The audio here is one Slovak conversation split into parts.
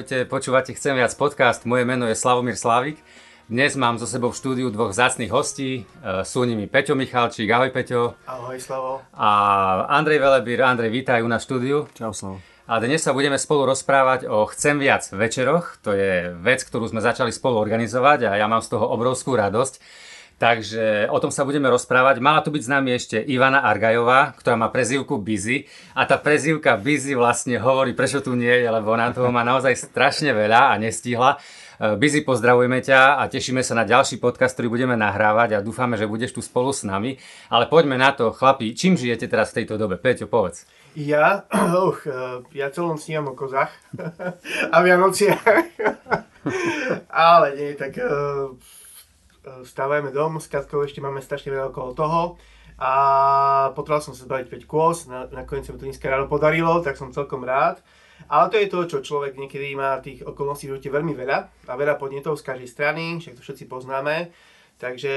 Ahojte, počúvate Chcem viac podcast, moje meno je Slavomír Slavik. Dnes mám so sebou v štúdiu dvoch zácných hostí, e, sú nimi Peťo Michalčík, ahoj Peťo. Ahoj Slavo. A Andrej Velebír, Andrej, vítaj u nás štúdiu. Čau Slavo. A dnes sa budeme spolu rozprávať o Chcem viac večeroch, to je vec, ktorú sme začali spolu organizovať a ja mám z toho obrovskú radosť. Takže o tom sa budeme rozprávať. Mala tu byť s nami ešte Ivana Argajová, ktorá má prezývku Busy. A tá prezývka Busy vlastne hovorí, prečo tu nie je, lebo ona toho má naozaj strašne veľa a nestihla. E, Busy, pozdravujeme ťa a tešíme sa na ďalší podcast, ktorý budeme nahrávať a dúfame, že budeš tu spolu s nami. Ale poďme na to, chlapi, čím žijete teraz v tejto dobe? Peťo, povedz. Ja, uh, ja celom snívam o kozách a Vianociach. Ale nie, tak uh, stávajme dom, s Katkou ešte máme strašne veľa okolo toho a potreboval som sa zbaviť 5 kôz, na, nakoniec sa mi to dneska ráno podarilo, tak som celkom rád. Ale to je to, čo človek niekedy má tých okolností v živote veľmi veľa a veľa podnetov z každej strany, však to všetci poznáme. Takže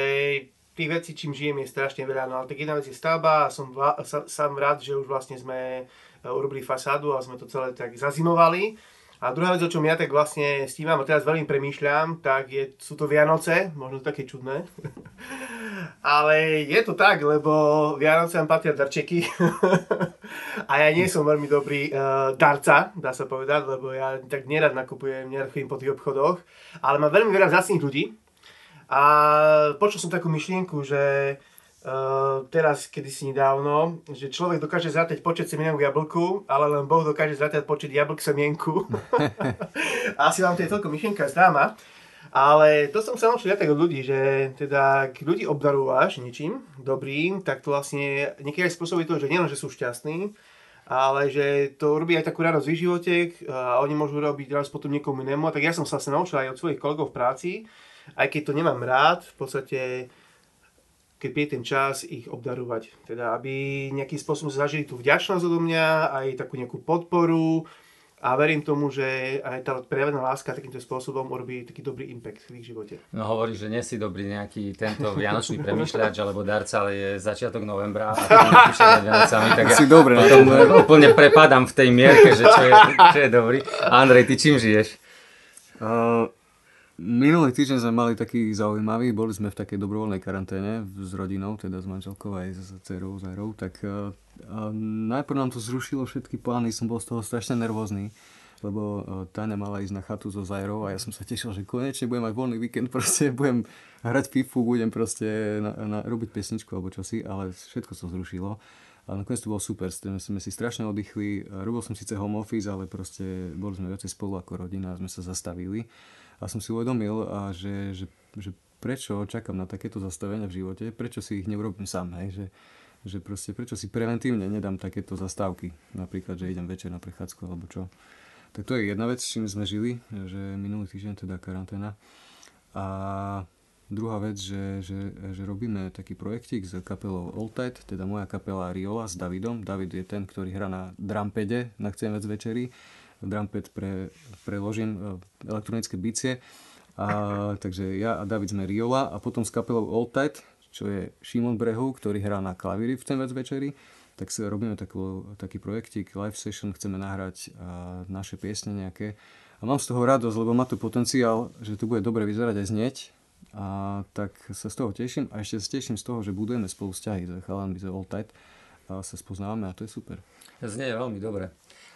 tých vecí, čím žijem, je strašne veľa. No ale tak jedna vec je stavba a som vla, sám rád, že už vlastne sme e, urobili fasádu a sme to celé tak zazimovali. A druhá vec, o čom ja tak vlastne stívam a teraz veľmi premýšľam, tak je, sú to Vianoce, možno to také čudné. Ale je to tak, lebo Vianoce vám patria darčeky. a ja nie som veľmi dobrý uh, darca, dá sa povedať, lebo ja tak nerad nakupujem, nerad chodím po tých obchodoch. Ale mám veľmi veľa zásných ľudí. A počul som takú myšlienku, že teraz, kedysi nedávno, že človek dokáže zrátať počet semienok jablku, ale len Boh dokáže zrátať počet jablk semienku. Asi vám to je toľko myšlienka známa. Ale to som sa naučil ja tak od ľudí, že teda keď ľudí obdarúvaš niečím dobrým, tak to vlastne niekedy aj spôsobí to, že nielen, že sú šťastní, ale že to robí aj takú radosť v živote a oni môžu robiť radosť potom niekomu inému. Tak ja som sa vlastne naučil aj od svojich kolegov v práci, aj keď to nemám rád, v podstate keď príde ten čas, ich obdarovať. Teda, aby nejakým spôsobom zažili tú vďačnosť odo mňa, aj takú nejakú podporu a verím tomu, že aj tá prejavená láska takýmto spôsobom urobí taký dobrý impact v ich živote. No hovoríš, že nie si dobrý nejaký tento vianočný premyšľač alebo darca, ale je začiatok novembra a Vianocami, tak ja si dobre, potom úplne prepadám v tej mierke, že čo je, čo je dobrý. Andrej, ty čím žiješ? Uh, Minulý týždeň sme mali taký zaujímavý, boli sme v takej dobrovoľnej karanténe s rodinou, teda s manželkou aj s dcerou, Zajrou, tak uh, najprv nám to zrušilo všetky plány, som bol z toho strašne nervózny, lebo uh, Táňa mala ísť na chatu so Zajrou a ja som sa tešil, že konečne budem mať voľný víkend, proste budem hrať FIFU, budem proste na, na, robiť piesničku alebo čosi, ale všetko sa zrušilo. A nakoniec to bolo super, sme si strašne oddychli, robil som síce home office, ale proste boli sme viacej spolu ako rodina a sme sa zastavili a som si uvedomil, a že, že, že prečo čakám na takéto zastavenia v živote, prečo si ich neurobím sám, hej, že, že proste prečo si preventívne nedám takéto zastávky, napríklad, že idem večer na prechádzku alebo čo. Tak to je jedna vec, s čím sme žili, že minulý týždeň teda karanténa. A druhá vec, že, že, že robíme taký projektik s kapelou Old Tide, teda moja kapela Riola s Davidom. David je ten, ktorý hrá na drumpede na Chcem vec večeri drumpad pre, preložím e, elektronické bicie. A, takže ja a David sme Riola a potom s kapelou Old Tide, čo je Šimon Brehu, ktorý hrá na klavíri v ten vec večeri, tak si robíme takú, taký projektik, live session, chceme nahrať a, naše piesne nejaké. A mám z toho radosť, lebo má tu potenciál, že to bude dobre vyzerať aj znieť. A tak sa z toho teším a ešte sa teším z toho, že budujeme spolu vzťahy s chalanmi z Old Tide a sa spoznávame a to je super. Znie veľmi dobre.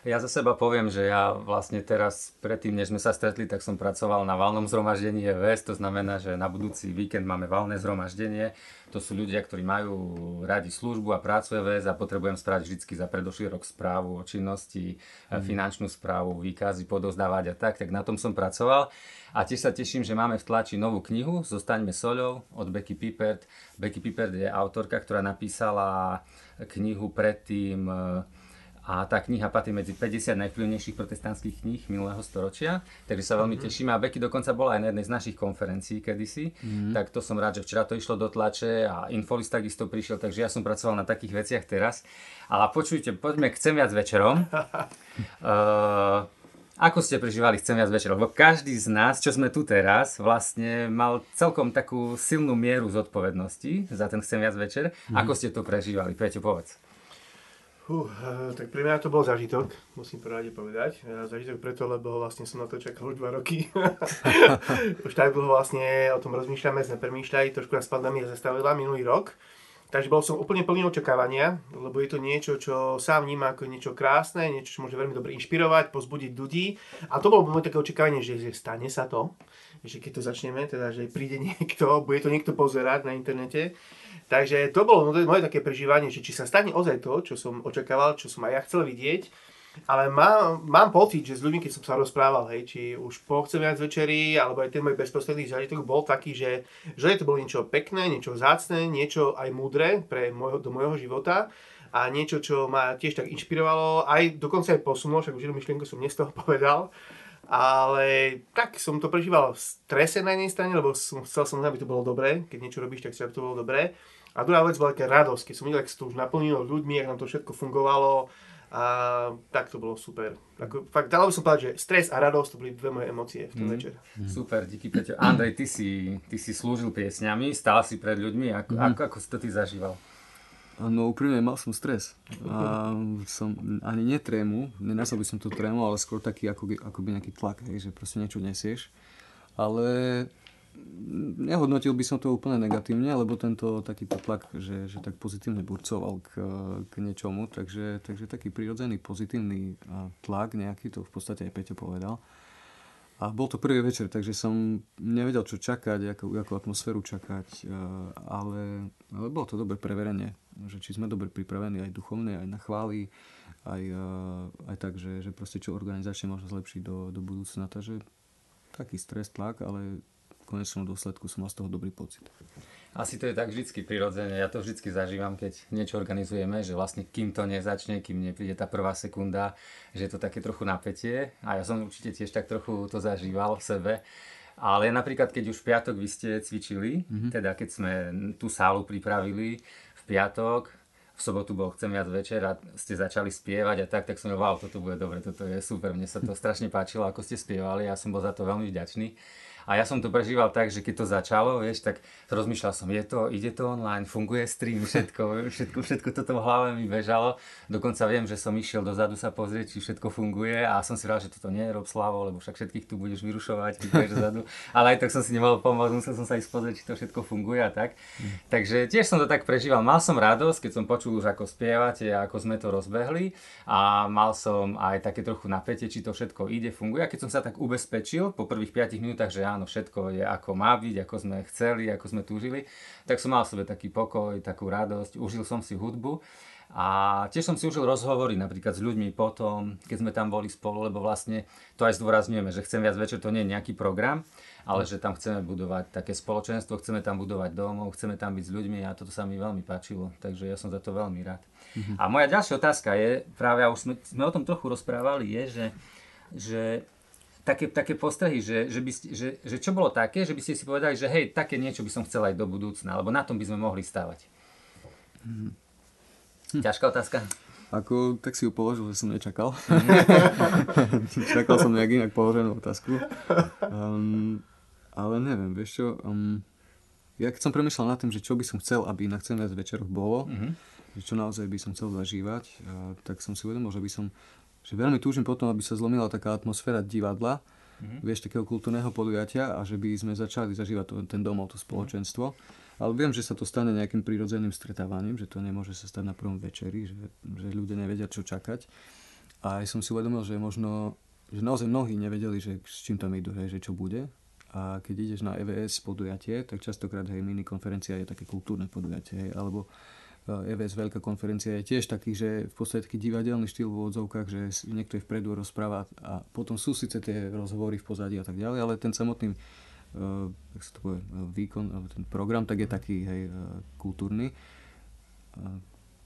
Ja za seba poviem, že ja vlastne teraz, predtým, než sme sa stretli, tak som pracoval na valnom zhromaždení EVS, to znamená, že na budúci víkend máme valné zhromaždenie. To sú ľudia, ktorí majú radi službu a prácu EVS a potrebujem spraviť vždy za predošlý rok správu o činnosti, mm. finančnú správu, výkazy podozdávať a tak, tak na tom som pracoval. A tiež sa teším, že máme v tlači novú knihu Zostaňme soľou od Becky Pippert. Becky Pippert je autorka, ktorá napísala knihu predtým a tá kniha patrí medzi 50 najvplyvnejších protestantských kníh minulého storočia, takže sa veľmi mm-hmm. tešíme. A Becky dokonca bola aj na jednej z našich konferencií kedysi, mm-hmm. tak to som rád, že včera to išlo do tlače a Infolis takisto prišiel, takže ja som pracoval na takých veciach teraz. Ale počujte, poďme, chcem viac večerom. uh, ako ste prežívali Chcem viac večerov? Lebo každý z nás, čo sme tu teraz, vlastne mal celkom takú silnú mieru zodpovednosti za ten Chcem viac večer. Mm-hmm. Ako ste to prežívali? Peťo, povedz. Uh, tak pre mňa to bol zážitok, musím poradne povedať. Zážitok preto, lebo vlastne som na to čakal už dva roky. už tak dlho vlastne o tom rozmýšľame, sme premýšľali, trošku nás pandémia zastavila minulý rok. Takže bol som úplne plný očakávania, lebo je to niečo, čo sám vníma ako niečo krásne, niečo, čo môže veľmi dobre inšpirovať, pozbudiť ľudí. A to bolo moje také očakávanie, že, že stane sa to, že keď to začneme, teda, že príde niekto, bude to niekto pozerať na internete. Takže to bolo moje, také prežívanie, že či sa stane ozaj to, čo som očakával, čo som aj ja chcel vidieť, ale mám, mám pocit, že s ľuďmi, keď som sa rozprával, hej, či už po Chcem viac večeri, alebo aj ten môj bezprostredný zážitok bol taký, že, že to bolo niečo pekné, niečo vzácne, niečo aj múdre pre môjho, do môjho života a niečo, čo ma tiež tak inšpirovalo, aj dokonca aj posunulo, však už jednu myšlienku som dnes toho povedal, ale tak som to prežíval v strese na jednej strane, lebo som, chcel som, aby to bolo dobré, keď niečo robíš, tak chcel, aby to bolo dobré. A druhá vec bola taká radosť, keď som videl, ako to už naplnilo ľuďmi, ako nám to všetko fungovalo, a tak to bolo super. Ako, fakt, dalo by som povedať, že stres a radosť to boli dve moje emócie v ten mm. večer. Mm. Super, díky Peťo. Andrej, ty si, ty si slúžil piesňami, stál si pred ľuďmi, ako, mm. ako, ako si to ty zažíval? No úprimne mal som stres. A som ani netrému, nenasal by som to trému, ale skôr taký ako, ako by nejaký tlak, hej, že proste niečo nesieš. Ale nehodnotil by som to úplne negatívne, lebo tento takýto tlak, že, že tak pozitívne burcoval k, k niečomu, takže, takže taký prirodzený pozitívny tlak nejaký, to v podstate aj Peťo povedal. A bol to prvý večer, takže som nevedel, čo čakať, akú, akú atmosféru čakať, ale, ale bolo to dobre preverenie, že či sme dobre pripravení aj duchovne, aj na chvály, aj, aj tak, že, že proste čo organizačne možno zlepšiť do, do budúcna. Takže taký stres, tlak, ale konečnom dôsledku som mal z toho dobrý pocit. Asi to je tak vždycky prirodzene. Ja to vždycky zažívam, keď niečo organizujeme, že vlastne kým to nezačne, kým nepríde tá prvá sekunda, že je to také trochu napätie. A ja som určite tiež tak trochu to zažíval v sebe. Ale napríklad, keď už v piatok vy ste cvičili, mm-hmm. teda keď sme tú sálu pripravili v piatok, v sobotu bol Chcem viac večer a ste začali spievať a tak, tak som wow, toto bude dobre, toto je super, mne sa to strašne páčilo, ako ste spievali, ja som bol za to veľmi vďačný. A ja som to prežíval tak, že keď to začalo, vieš, tak rozmýšľal som, je to, ide to online, funguje stream, všetko, všetko, všetko toto v hlave mi bežalo. Dokonca viem, že som išiel dozadu sa pozrieť, či všetko funguje a som si rád, že toto nie je rob Slavo, lebo však všetkých tu budeš vyrušovať, keď budeš dozadu. Ale aj tak som si nemohol pomôcť, musel som sa ísť pozrieť, či to všetko funguje a tak. Mm. Takže tiež som to tak prežíval. Mal som radosť, keď som počul už ako spievate a ako sme to rozbehli a mal som aj také trochu napätie, či to všetko ide, funguje. A keď som sa tak ubezpečil po prvých 5 minútach, že áno, všetko je ako má byť, ako sme chceli, ako sme túžili, tak som mal v sebe taký pokoj, takú radosť, užil som si hudbu. A tiež som si užil rozhovory napríklad s ľuďmi potom, keď sme tam boli spolu, lebo vlastne to aj zdôrazňujeme, že chcem viac večer, to nie je nejaký program, ale že tam chceme budovať také spoločenstvo, chceme tam budovať domov, chceme tam byť s ľuďmi a toto sa mi veľmi páčilo, takže ja som za to veľmi rád. Mm-hmm. A moja ďalšia otázka je, práve už sme, sme o tom trochu rozprávali, je, že, že také, také postrehy, že, že, by ste, že, že čo bolo také, že by ste si povedali, že hej, také niečo by som chcel aj do budúcna, alebo na tom by sme mohli stávať. Hm. Ťažká otázka? Ako, tak si ju položil, že som nečakal. Čakal som nejak inak položenú otázku. Um, ale neviem, vieš čo, um, ja keď som premyšľal nad tým, že čo by som chcel, aby na Chcem viac večeroch bolo, mm-hmm. že čo naozaj by som chcel zažívať, a, tak som si uvedomil, že by som že veľmi túžim potom, aby sa zlomila taká atmosféra divadla, mm-hmm. vieš, takého kultúrneho podujatia a že by sme začali zažívať to, ten domov, to spoločenstvo. Mm-hmm. Ale viem, že sa to stane nejakým prírodzeným stretávaním, že to nemôže sa stať na prvom večeri, že, že ľudia nevedia, čo čakať. A aj som si uvedomil, že možno, že naozaj mnohí nevedeli, že s čím tam idú, hej, že čo bude. A keď ideš na EVS podujatie, tak častokrát hej, mini konferencia je také kultúrne podujatie, hej, alebo EVS veľká konferencia je tiež taký, že v podstate taký divadelný štýl v odzovkách, že niekto je vpredu rozpráva a potom sú síce tie rozhovory v pozadí a tak ďalej, ale ten samotný uh, sa to povie, výkon, alebo ten program, tak je taký hej, kultúrny.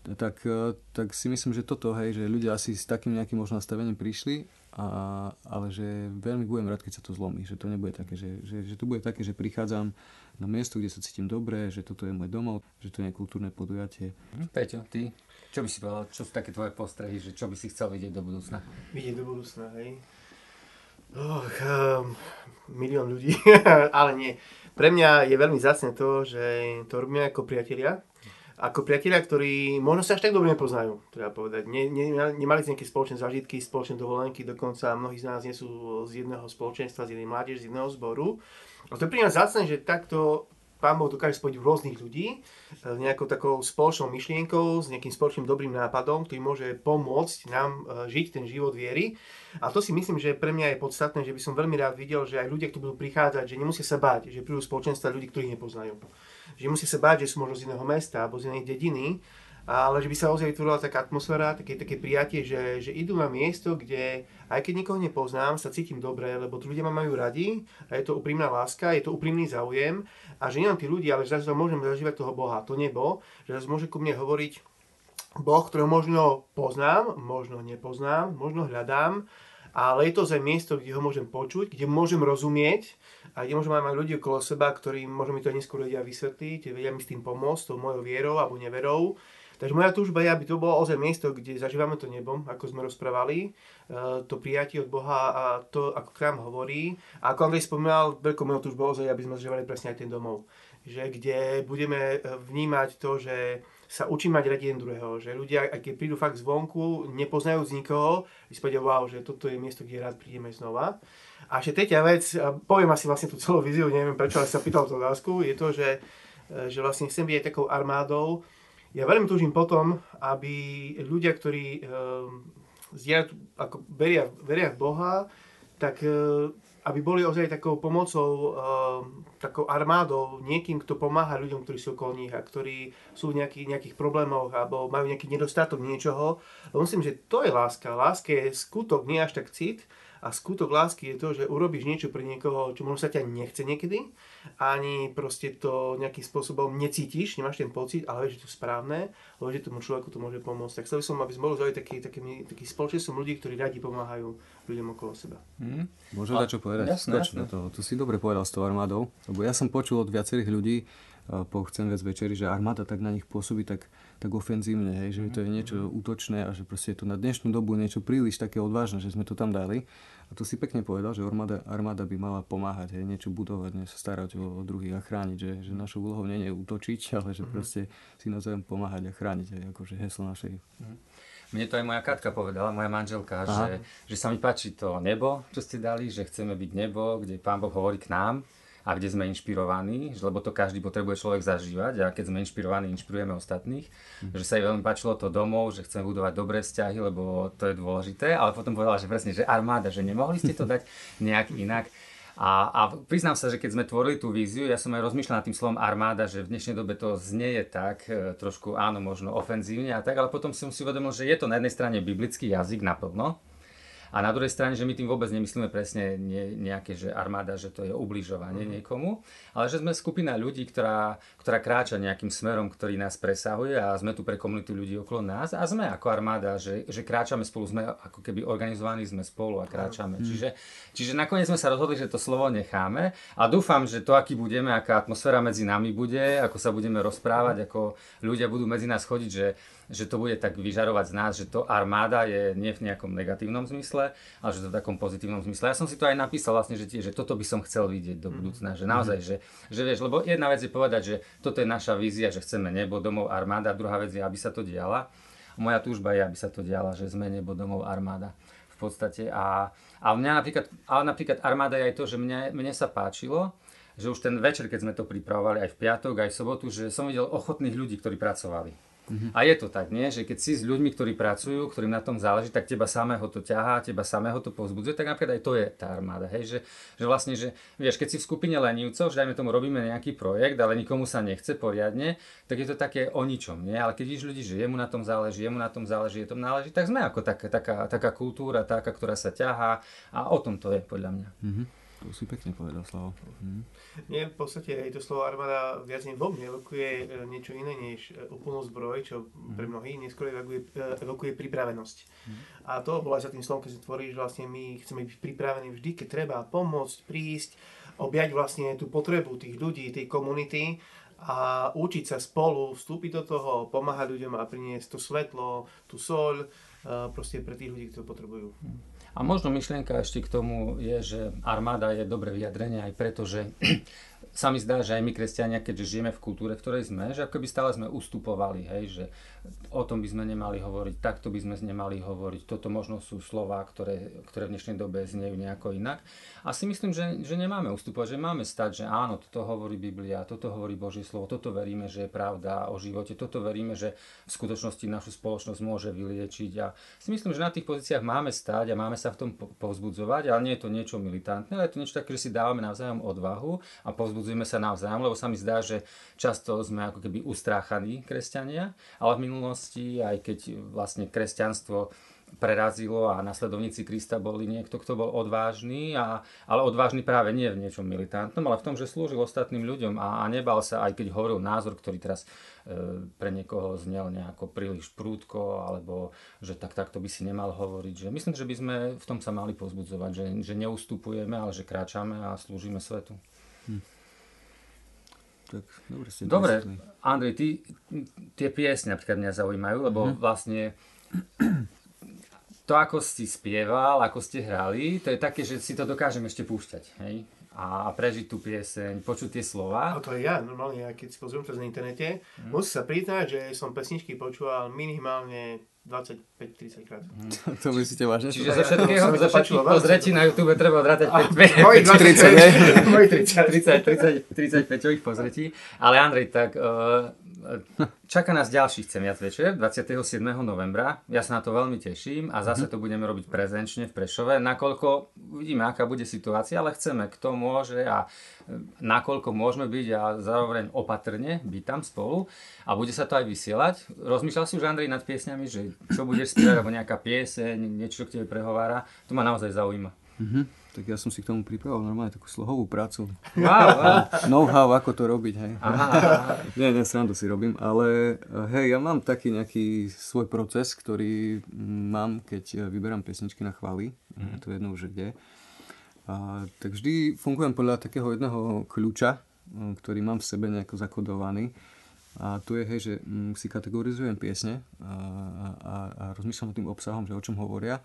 Tak, uh, tak si myslím, že toto, hej, že ľudia asi s takým nejakým možno nastavením prišli a, ale že veľmi budem rád, keď sa to zlomí, že to nebude také, že, že, že to bude také, že prichádzam na miesto, kde sa cítim dobre, že toto je môj domov, že to je kultúrne podujatie. Hm, Peťo, ty? Čo by si povedal, čo sú také tvoje postrehy, že čo by si chcel vidieť do budúcna? Vidieť do budúcna, hej? Oh, um, milión ľudí, ale nie. Pre mňa je veľmi zácne to, že to robíme ako priatelia ako priatelia, ktorí možno sa až tak dobre nepoznajú, treba povedať. Ne, ne, nemali nejaké spoločné zážitky, spoločné dovolenky, dokonca mnohí z nás nie sú z jedného spoločenstva, z jednej mládeže, z jedného zboru. A to je pri nás zácne, že takto Pán Boh dokáže spojiť rôznych ľudí s e, nejakou takou spoločnou myšlienkou, s nejakým spoločným dobrým nápadom, ktorý môže pomôcť nám e, žiť ten život viery. A to si myslím, že pre mňa je podstatné, že by som veľmi rád videl, že aj ľudia, ktorí budú prichádzať, že nemusia sa báť, že prídu spoločenstva ľudí, ktorých nepoznajú. Že musia sa báť, že sú možno z iného mesta alebo z inej dediny, ale že by sa ozaj vytvorila taká atmosféra, také, také prijatie, že, že idú na miesto, kde aj keď nikoho nepoznám, sa cítim dobre, lebo tí ľudia ma majú radi a je to úprimná láska, je to úprimný záujem a že nielen tí ľudia, ale že zase môžem zažívať toho Boha, to nebo, že zase môže ku mne hovoriť Boh, ktorého možno poznám, možno nepoznám, možno hľadám, ale je to za miesto, kde ho môžem počuť, kde môžem rozumieť a kde môžem mať ľudí okolo seba, ktorí možno mi to neskôr vedia vysvetliť, vedia mi s tým pomôcť, tou mojou vierou alebo neverou Takže moja túžba je, aby to bolo ozaj miesto, kde zažívame to nebom, ako sme rozprávali, e, to prijatie od Boha a to, ako k nám hovorí. A ako Andrej spomínal, veľkou mojou túžbou ozaj, aby sme zažívali presne aj ten domov. Že kde budeme e, vnímať to, že sa učí mať radi jeden druhého, že ľudia, aj keď prídu fakt zvonku, nepoznajú z nikoho, si povedal, wow, že toto je miesto, kde rád prídeme znova. A ešte tretia vec, poviem asi vlastne tú celú víziu, neviem prečo, ale sa pýtal tú otázku, je to, že, že vlastne chcem byť aj takou armádou, ja veľmi túžim potom, aby ľudia, ktorí uh, ako veria, veria v Boha, tak uh, aby boli ozaj takou pomocou, uh, takou armádou, niekým, kto pomáha ľuďom, ktorí sú okolo nich a ktorí sú v nejakých, nejakých problémoch alebo majú nejaký nedostatok niečoho. Lebo myslím, že to je láska. Láska je skutok, nie až tak cit, a skutok lásky je to, že urobíš niečo pre niekoho, čo možno sa ťa nechce niekedy, ani proste to nejakým spôsobom necítiš, nemáš ten pocit, ale vieš, že to je správne, lebo že tomu človeku to môže pomôcť. Tak chcel by som, aby sme boli zaujali taký, taký, taký spoločenstvom ľudí, ktorí radi pomáhajú ľuďom okolo seba. Mm. Môžem dať čo povedať? Jasne, jasne. To, to si dobre povedal s tou armádou, lebo ja som počul od viacerých ľudí, po Chcem viac večeri, že armáda tak na nich pôsobí tak, tak ofenzívne, hej, že to je niečo útočné a že proste je to na dnešnú dobu niečo príliš také odvážne, že sme to tam dali. A to si pekne povedal, že armáda, armáda by mala pomáhať, hej, niečo budovať, sa starať o, o druhých a chrániť, že, že našou úlohou nie je útočiť, ale že mhm. proste si navzájom pomáhať a chrániť, hej, akože heslo našej. Mhm. Mne to aj moja Katka povedala, moja manželka, že, že sa mi páči to nebo, čo ste dali, že chceme byť nebo, kde Pán Boh hovorí k nám a kde sme inšpirovaní, lebo to každý potrebuje človek zažívať a keď sme inšpirovaní, inšpirujeme ostatných. Mm. Že sa jej veľmi páčilo to domov, že chceme budovať dobré vzťahy, lebo to je dôležité, ale potom povedala, že presne, že armáda, že nemohli ste to dať nejak inak. A, a priznám sa, že keď sme tvorili tú víziu, ja som aj rozmýšľal nad tým slovom armáda, že v dnešnej dobe to znieje tak, e, trošku áno, možno ofenzívne a tak, ale potom som si uvedomil, že je to na jednej strane biblický jazyk naplno, a na druhej strane, že my tým vôbec nemyslíme presne nie, nejaké, že armáda, že to je ubližovanie mm. niekomu, ale že sme skupina ľudí, ktorá, ktorá kráča nejakým smerom, ktorý nás presahuje a sme tu pre komunitu ľudí okolo nás a sme ako armáda, že, že kráčame spolu, sme ako keby organizovaní sme spolu a kráčame. Mm. Čiže, čiže nakoniec sme sa rozhodli, že to slovo necháme a dúfam, že to, aký budeme, aká atmosféra medzi nami bude, ako sa budeme rozprávať, ako ľudia budú medzi nás chodiť, že že to bude tak vyžarovať z nás, že to armáda je nie v nejakom negatívnom zmysle, ale že to v takom pozitívnom zmysle. Ja som si to aj napísal vlastne, že, tie, že toto by som chcel vidieť do mhm. budúcna, že naozaj, že, že vieš, lebo jedna vec je povedať, že toto je naša vízia, že chceme nebo, domov, armáda, druhá vec je, aby sa to diala. Moja túžba je, aby sa to diala, že sme nebo, domov, armáda v podstate. A, a mňa napríklad, ale napríklad armáda je aj to, že mne, mne sa páčilo, že už ten večer, keď sme to pripravovali aj v piatok, aj v sobotu, že som videl ochotných ľudí, ktorí pracovali. Uh-huh. A je to tak, nie? že keď si s ľuďmi, ktorí pracujú, ktorým na tom záleží, tak teba samého to ťahá, teba samého to povzbudzuje, tak napríklad aj to je tá armáda. Hej? Že, že vlastne, že vieš, keď si v skupine lenivcov, že dajme tomu robíme nejaký projekt, ale nikomu sa nechce poriadne, tak je to také o ničom. Nie? Ale keď vidíš ľudí, že jemu na tom záleží, jemu na tom záleží, je tom náleží, tak sme ako tak, taká, taká kultúra, taká, ktorá sa ťahá a o tom to je podľa mňa. Uh-huh. To si pekne povedal, Slavo. Hm. Nie, v podstate aj to slovo armáda viac vo mne evokuje e, niečo iné než e, úplnú zbroj, čo hm. pre mnohých neskôr evokuje, e, evokuje pripravenosť. Hm. A to bolo aj za tým slovom, keď tvorí, že vlastne my chceme byť pripravení vždy, keď treba pomôcť, prísť, objať vlastne tú potrebu tých ľudí, tej komunity a učiť sa spolu, vstúpiť do toho, pomáhať ľuďom a priniesť to svetlo, tú soľ, proste pre tých ľudí, ktorí potrebujú. A možno myšlienka ešte k tomu je, že armáda je dobré vyjadrenie aj preto, že sa mi zdá, že aj my kresťania, keďže žijeme v kultúre, v ktorej sme, že ako by stále sme ustupovali, hej, že o tom by sme nemali hovoriť, takto by sme nemali hovoriť, toto možno sú slova, ktoré, ktoré v dnešnej dobe znejú nejako inak. A si myslím, že, že nemáme ustupovať, že máme stať, že áno, toto hovorí Biblia, toto hovorí Božie slovo, toto veríme, že je pravda o živote, toto veríme, že v skutočnosti našu spoločnosť môže vyliečiť. A si myslím, že na tých pozíciách máme stať a máme sa v tom povzbudzovať, ale nie je to niečo militantné, ale je to niečo také, že si dávame navzájom odvahu a povzbudzujeme sa navzájom, lebo sa mi zdá, že často sme ako keby ustráchaní kresťania, ale v minulosti, aj keď vlastne kresťanstvo prerazilo a nasledovníci Krista boli niekto, kto bol odvážny, a, ale odvážny práve nie v niečom militantnom, ale v tom, že slúžil ostatným ľuďom a, a nebal sa, aj keď hovoril názor, ktorý teraz e, pre niekoho znel nejako príliš prúdko, alebo že tak takto by si nemal hovoriť. Že myslím, že by sme v tom sa mali pozbudzovať, že, že neustupujeme, ale že kráčame a slúžime svetu. Hm. Tak, dobre, dobre Andrej, ty, tie piesne napríklad mňa zaujímajú, lebo mm-hmm. vlastne to, ako si spieval, ako ste hrali, to je také, že si to dokážem ešte púšťať, hej? A prežiť tú pieseň, počuť tie slova. No to je ja, normálne, ja keď si pozriem cez na internete, mm. musím sa priznať, že som pesničky počúval minimálne 25-30 krát. Mm. To myslíte vážne? Čiže zo všetkého, zo všetkých pozretí na YouTube treba odrátať 5, 30, 30, 35 pozretí. Ale Andrej, tak uh, Čaká nás ďalší Chcem viac večer 27. novembra. Ja sa na to veľmi teším a zase to budeme robiť prezenčne v Prešove, nakoľko uvidíme, aká bude situácia, ale chceme, kto môže a e, nakoľko môžeme byť a zároveň opatrne byť tam spolu a bude sa to aj vysielať. Rozmýšľal si už Andrej nad piesňami, že čo budeš spievať, alebo nejaká pieseň, niečo, k tebe prehovára. To ma naozaj zaujíma. Mm-hmm. Tak ja som si k tomu pripravil normálne takú slohovú prácu. Wow. Know-how, ako to robiť, hej. Aha, aha. nie, nie, srandu si robím, ale hej, ja mám taký nejaký svoj proces, ktorý mám, keď vyberám pesničky na chvály. Mm. To je jedno už kde. A, tak vždy fungujem podľa takého jedného kľúča, ktorý mám v sebe nejako zakodovaný. A tu je, hej, že si kategorizujem piesne a, a, a rozmýšľam o tým obsahom, že o čom hovoria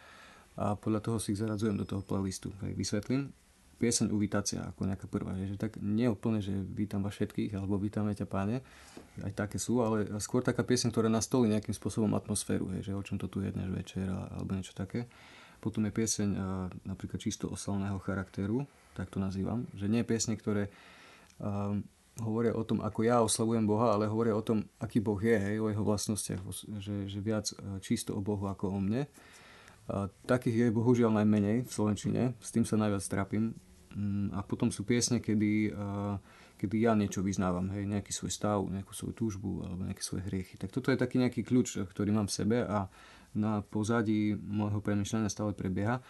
a podľa toho si ich zaradzujem do toho playlistu. Hej, vysvetlím. Pieseň uvítacia ako nejaká prvá. Že tak nie úplne, že vítam vás všetkých alebo vítame ťa páne, aj také sú, ale skôr taká pieseň, ktorá nastolí nejakým spôsobom atmosféru, hej, že o čom to tu je dnes večer alebo niečo také. Potom je pieseň napríklad čisto oslavného charakteru, tak to nazývam, že nie piesne, ktoré a, hovoria o tom, ako ja oslavujem Boha, ale hovoria o tom, aký Boh je, hej, o jeho vlastnostiach, že, že viac čisto o Bohu ako o mne. A takých je bohužiaľ najmenej v Slovenčine, s tým sa najviac trápim. Mm, a potom sú piesne, kedy, kedy ja niečo vyznávam, hej, nejaký svoj stav, nejakú svoju túžbu alebo nejaké svoje hriechy. Tak toto je taký nejaký kľúč, ktorý mám v sebe a na pozadí môjho premyšľania stále prebieha.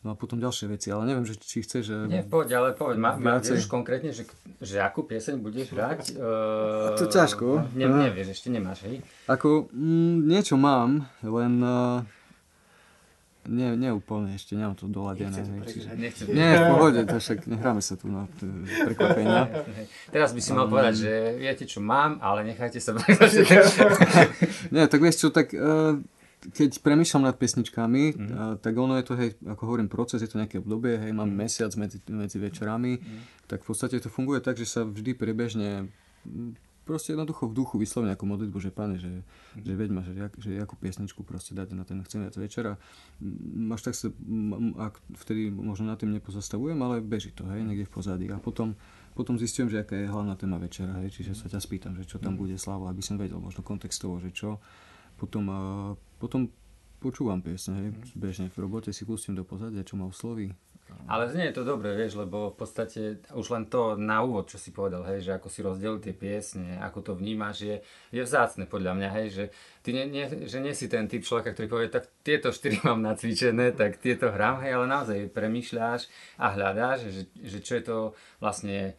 No a potom ďalšie veci, ale neviem, že, či chceš... Že... Nie, poď, ale povedz, ma, ma, vieš konkrétne, že, že akú pieseň budeš hrať? Uh, to ťažko. Ne, nevieš, ešte nemáš, hej? Ako, mm, niečo mám, len... Uh, nie, nie úplne, ešte nemám to doladené. Čiže... Nie, v pohode, to však nehráme sa tu na prekvapenia. Teraz by si mal um, povedať, že viete čo mám, ale nechajte sa Nie, tak vieš čo, tak uh, keď premýšľam nad pesničkami, mm-hmm. uh, tak ono je to, hej, ako hovorím, proces, je to nejaké obdobie, hej, mám mm-hmm. mesiac medzi, medzi večerami, mm-hmm. tak v podstate to funguje tak, že sa vždy priebežne proste jednoducho v duchu vysloviť nejakú modlitbu, že pane, že, že veď ma, že, že jakú piesničku proste dať na ten chcem viac večera. Máš tak sa, ak vtedy možno na tým nepozastavujem, ale beží to, hej, niekde v pozadí. A potom, potom zistím, že aká je hlavná téma večera, hej, čiže sa ťa spýtam, že čo tam mm. bude Slavo, aby som vedel možno kontextovo, že čo. Potom, potom počúvam piesne, hej, mm. bežne v robote si pustím do pozadia, čo ma osloví ale znie to dobre, vieš, lebo v podstate už len to na úvod, čo si povedal, hej, že ako si rozdelil tie piesne, ako to vnímaš, je, je vzácne podľa mňa, hej, že ty nie, nie, že nie si ten typ človeka, ktorý povie, tak tieto štyri mám nacvičené, tak tieto hrám, hej, ale naozaj premýšľaš a hľadáš, že, že čo je to vlastne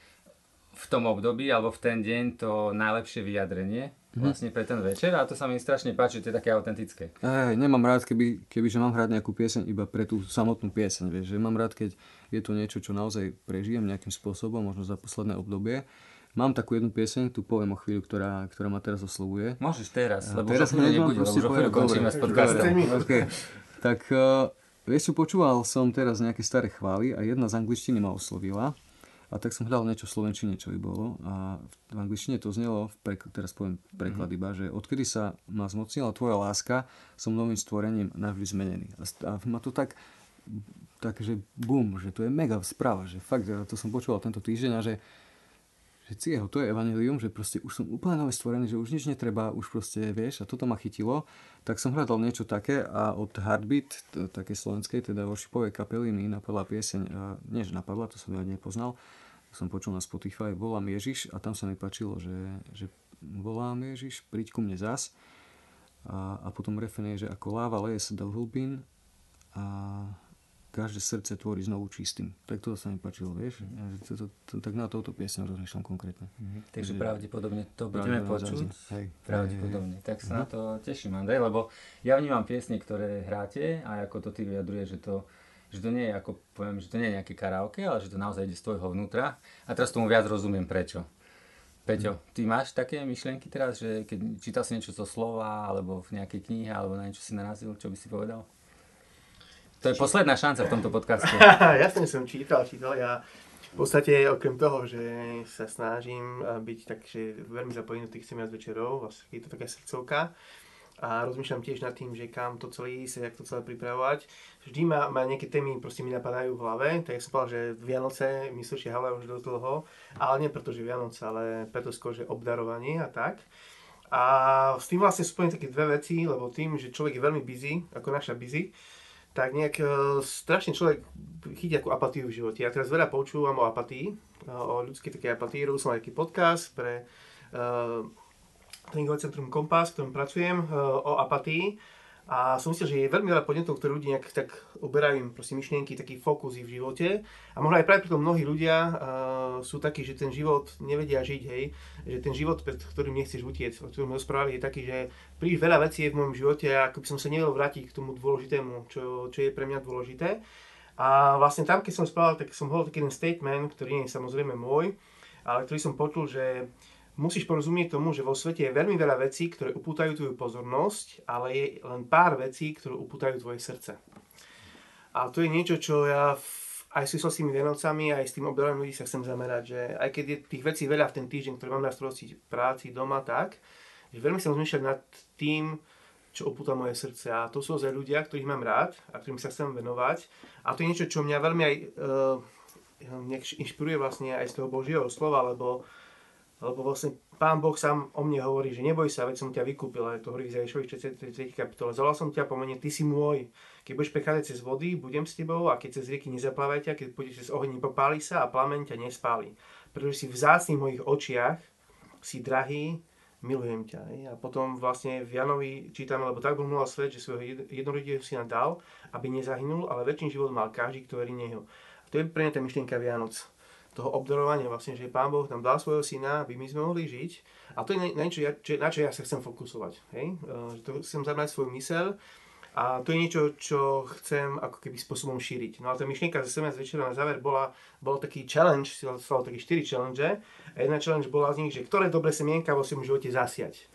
v tom období alebo v ten deň to najlepšie vyjadrenie mm-hmm. vlastne pre ten večer a to sa mi strašne páči, to je také autentické. Ej, nemám rád, keby, keby že mám hrať nejakú pieseň iba pre tú samotnú pieseň, vieš, že mám rád, keď je to niečo, čo naozaj prežijem nejakým spôsobom, možno za posledné obdobie Mám takú jednu pieseň, tu poviem o chvíľu, ktorá, ktorá ma teraz oslovuje. Môžeš teraz, lebo teraz už o chvíľu nebude, lebo už o chvíľu končíme s podcastom. Okay. Tak uh, vieš čo, počúval som teraz nejaké staré chvály a jedna z angličtiny ma oslovila. A tak som hľadal niečo v slovenčine, čo by bolo. A v angličtine to znelo, v prekl- teraz poviem preklad mm-hmm. iba, že odkedy sa ma zmocnila tvoja láska, som novým stvorením navždy zmenený. A, a ma to tak, že bum, že to je mega správa, že fakt, to som počúval tento týždeň a že, že cieho, to je evanelium, že proste už som úplne nové stvorený, že už nič netreba, už proste, vieš, a toto ma chytilo. Tak som hľadal niečo také a od Heartbeat, také slovenskej, teda worshipovej kapely mi napadla pieseň, nie že napadla, to som ja nepoznal, som počul na Spotify, volám Ježiš a tam sa mi páčilo, že, že volám Ježiš, príď ku mne zas. A, a potom refén je, že ako láva leje sa do hlbín a každé srdce tvorí znovu čistým. Tak to sa mi páčilo, vieš? Mm. To, to, to, tak na touto piesň rozmýšľam konkrétne. Mm-hmm. Takže pravdepodobne to budeme počuť. Hej. Pravdepodobne. Hej, hej. Tak sa mm-hmm. na to teším, Andrej, lebo ja vnímam piesne, ktoré hráte a ako to ty vyjadruje, že to že to nie je ako, poviem, že to nie je nejaké karaoke, ale že to naozaj ide z tvojho vnútra. A teraz tomu viac rozumiem prečo. Peťo, mhm. ty máš také myšlienky teraz, že keď čítal si niečo zo slova, alebo v nejakej knihe, alebo na niečo si narazil, čo by si povedal? To je posledná šanca v tomto podcaste. Jasne som čítal, čítal. Ja v podstate okrem toho, že sa snažím byť tak, že veľmi zapojený do tých semiac večerov, vlastne je to taká srdcovka, a rozmýšľam tiež nad tým, že kam to celé ísť, jak to celé pripravovať. Vždy ma, ma nejaké témy proste mi napadajú v hlave, tak som povedal, že Vianoce mi sušia hlava už dosť dlho, ale nie preto, že Vianoce, ale preto skôr, že obdarovanie a tak. A s tým vlastne spojené také dve veci, lebo tým, že človek je veľmi busy, ako naša busy, tak nejak uh, strašne človek chytí ako apatiu v živote. Ja teraz veľa počúvam o apatii, o ľudskej takej apatii. Robil som aj taký podcast pre uh, tréningové centrum Kompas, v ktorom pracujem, eh, o apatii. A som myslel, že je veľmi veľa podnetov, ktoré ľudí nejak tak uberajú im proste myšlienky, taký fokus v živote. A možno aj práve preto mnohí ľudia uh, sú takí, že ten život nevedia žiť, hej. Že ten život, pred ktorým nechceš utiecť, o ktorom rozprávali, je taký, že príliš veľa vecí je v mojom živote a ako by som sa nevedel vrátiť k tomu dôležitému, čo, čo je pre mňa dôležité. A vlastne tam, keď som správal, tak som hovoril taký jeden statement, ktorý nie je samozrejme môj, ale ktorý som počul, že musíš porozumieť tomu, že vo svete je veľmi veľa vecí, ktoré upútajú tvoju pozornosť, ale je len pár vecí, ktoré upútajú tvoje srdce. A to je niečo, čo ja v, aj s tými Vianocami, aj s tým obdobím ľudí sa chcem zamerať, že aj keď je tých vecí veľa v ten týždeň, ktoré mám na starosti práci, doma, tak, že veľmi sa rozmýšľať nad tým, čo opúta moje srdce. A to sú ozaj ľudia, ktorých mám rád a ktorým sa chcem venovať. A to je niečo, čo mňa veľmi aj uh, inšpiruje vlastne aj z toho Božieho slova, lebo lebo vlastne Pán Boh sám o mne hovorí, že neboj sa, veď som ťa vykúpil, ale to hovorí v Zajšovi 3. kapitole. Zvolal som ťa pomene, ty si môj. Keď budeš prechádzať cez vody, budem s tebou a keď cez rieky nezaplávajte, keď pôjdeš cez oheň, popáli sa a plameň ťa nespáli. Pretože si vzácný v mojich očiach, si drahý, milujem ťa. A potom vlastne v Janovi čítame, lebo tak bol miloval svet, že svojho jednorodého syna dal, aby nezahynul, ale väčší život mal každý, kto verí neho. A to je pre mňa tá myšlienka Vianoc toho obdarovania, vlastne, že Pán Boh nám dal svojho syna, aby my sme mohli žiť. A to je na, niečo, na čo ja sa chcem fokusovať. Hej? Že to chcem zabrať svoju mysel a to je niečo, čo chcem ako keby spôsobom šíriť. No a tá myšlienka ze SMS večera na záver bola, bol taký challenge, stalo taký 4 challenge. A jedna challenge bola z nich, že ktoré dobré semienka vo svojom živote zasiať.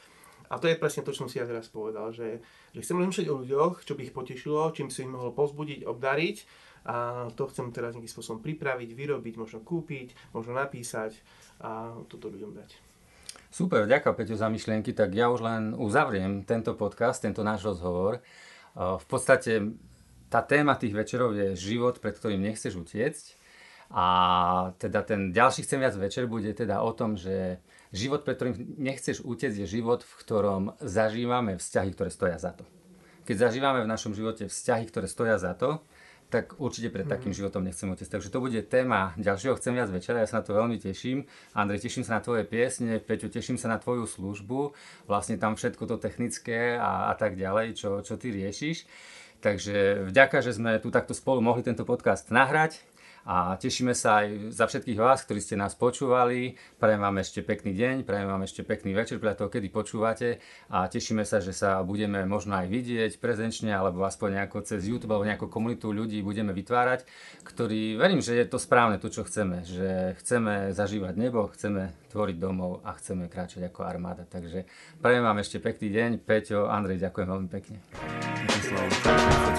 A to je presne to, čo som si ja teraz povedal, že, že chcem rozmýšľať o ľuďoch, čo by ich potešilo, čím si ich mohol pozbudiť, obdariť a to chcem teraz nejakým spôsobom pripraviť, vyrobiť, možno kúpiť, možno napísať a toto ľuďom dať. Super, ďakujem Peťo za myšlienky, tak ja už len uzavriem tento podcast, tento náš rozhovor. V podstate tá téma tých večerov je život, pred ktorým nechceš utiecť. A teda ten ďalší chcem viac večer bude teda o tom, že život, pred ktorým nechceš utiecť, je život, v ktorom zažívame vzťahy, ktoré stoja za to. Keď zažívame v našom živote vzťahy, ktoré stoja za to, tak určite pred takým mm. životom nechcem utiecť. Takže to bude téma ďalšieho Chcem viac večera, ja sa na to veľmi teším. Andrej, teším sa na tvoje piesne, Peťo, teším sa na tvoju službu, vlastne tam všetko to technické a, a tak ďalej, čo, čo ty riešiš. Takže vďaka, že sme tu takto spolu mohli tento podcast nahrať A tešíme sa aj za všetkých vás, ktorí ste nás počúvali. Prajem vám ešte pekný deň, prajem vám ešte pekný večer, podľa toho, kedy počúvate. A tešíme sa, že sa budeme možno aj vidieť prezenčne, alebo aspoň nejako cez YouTube, alebo nejakú komunitu ľudí budeme vytvárať, ktorí, verím, že je to správne, to, čo chceme. Že chceme zažívať nebo, chceme tvoriť domov a chceme kráčať ako armáda. Takže prajem vám ešte pekný deň. Peťo, Andrej, ďakujem veľmi pekne. Ďakujem.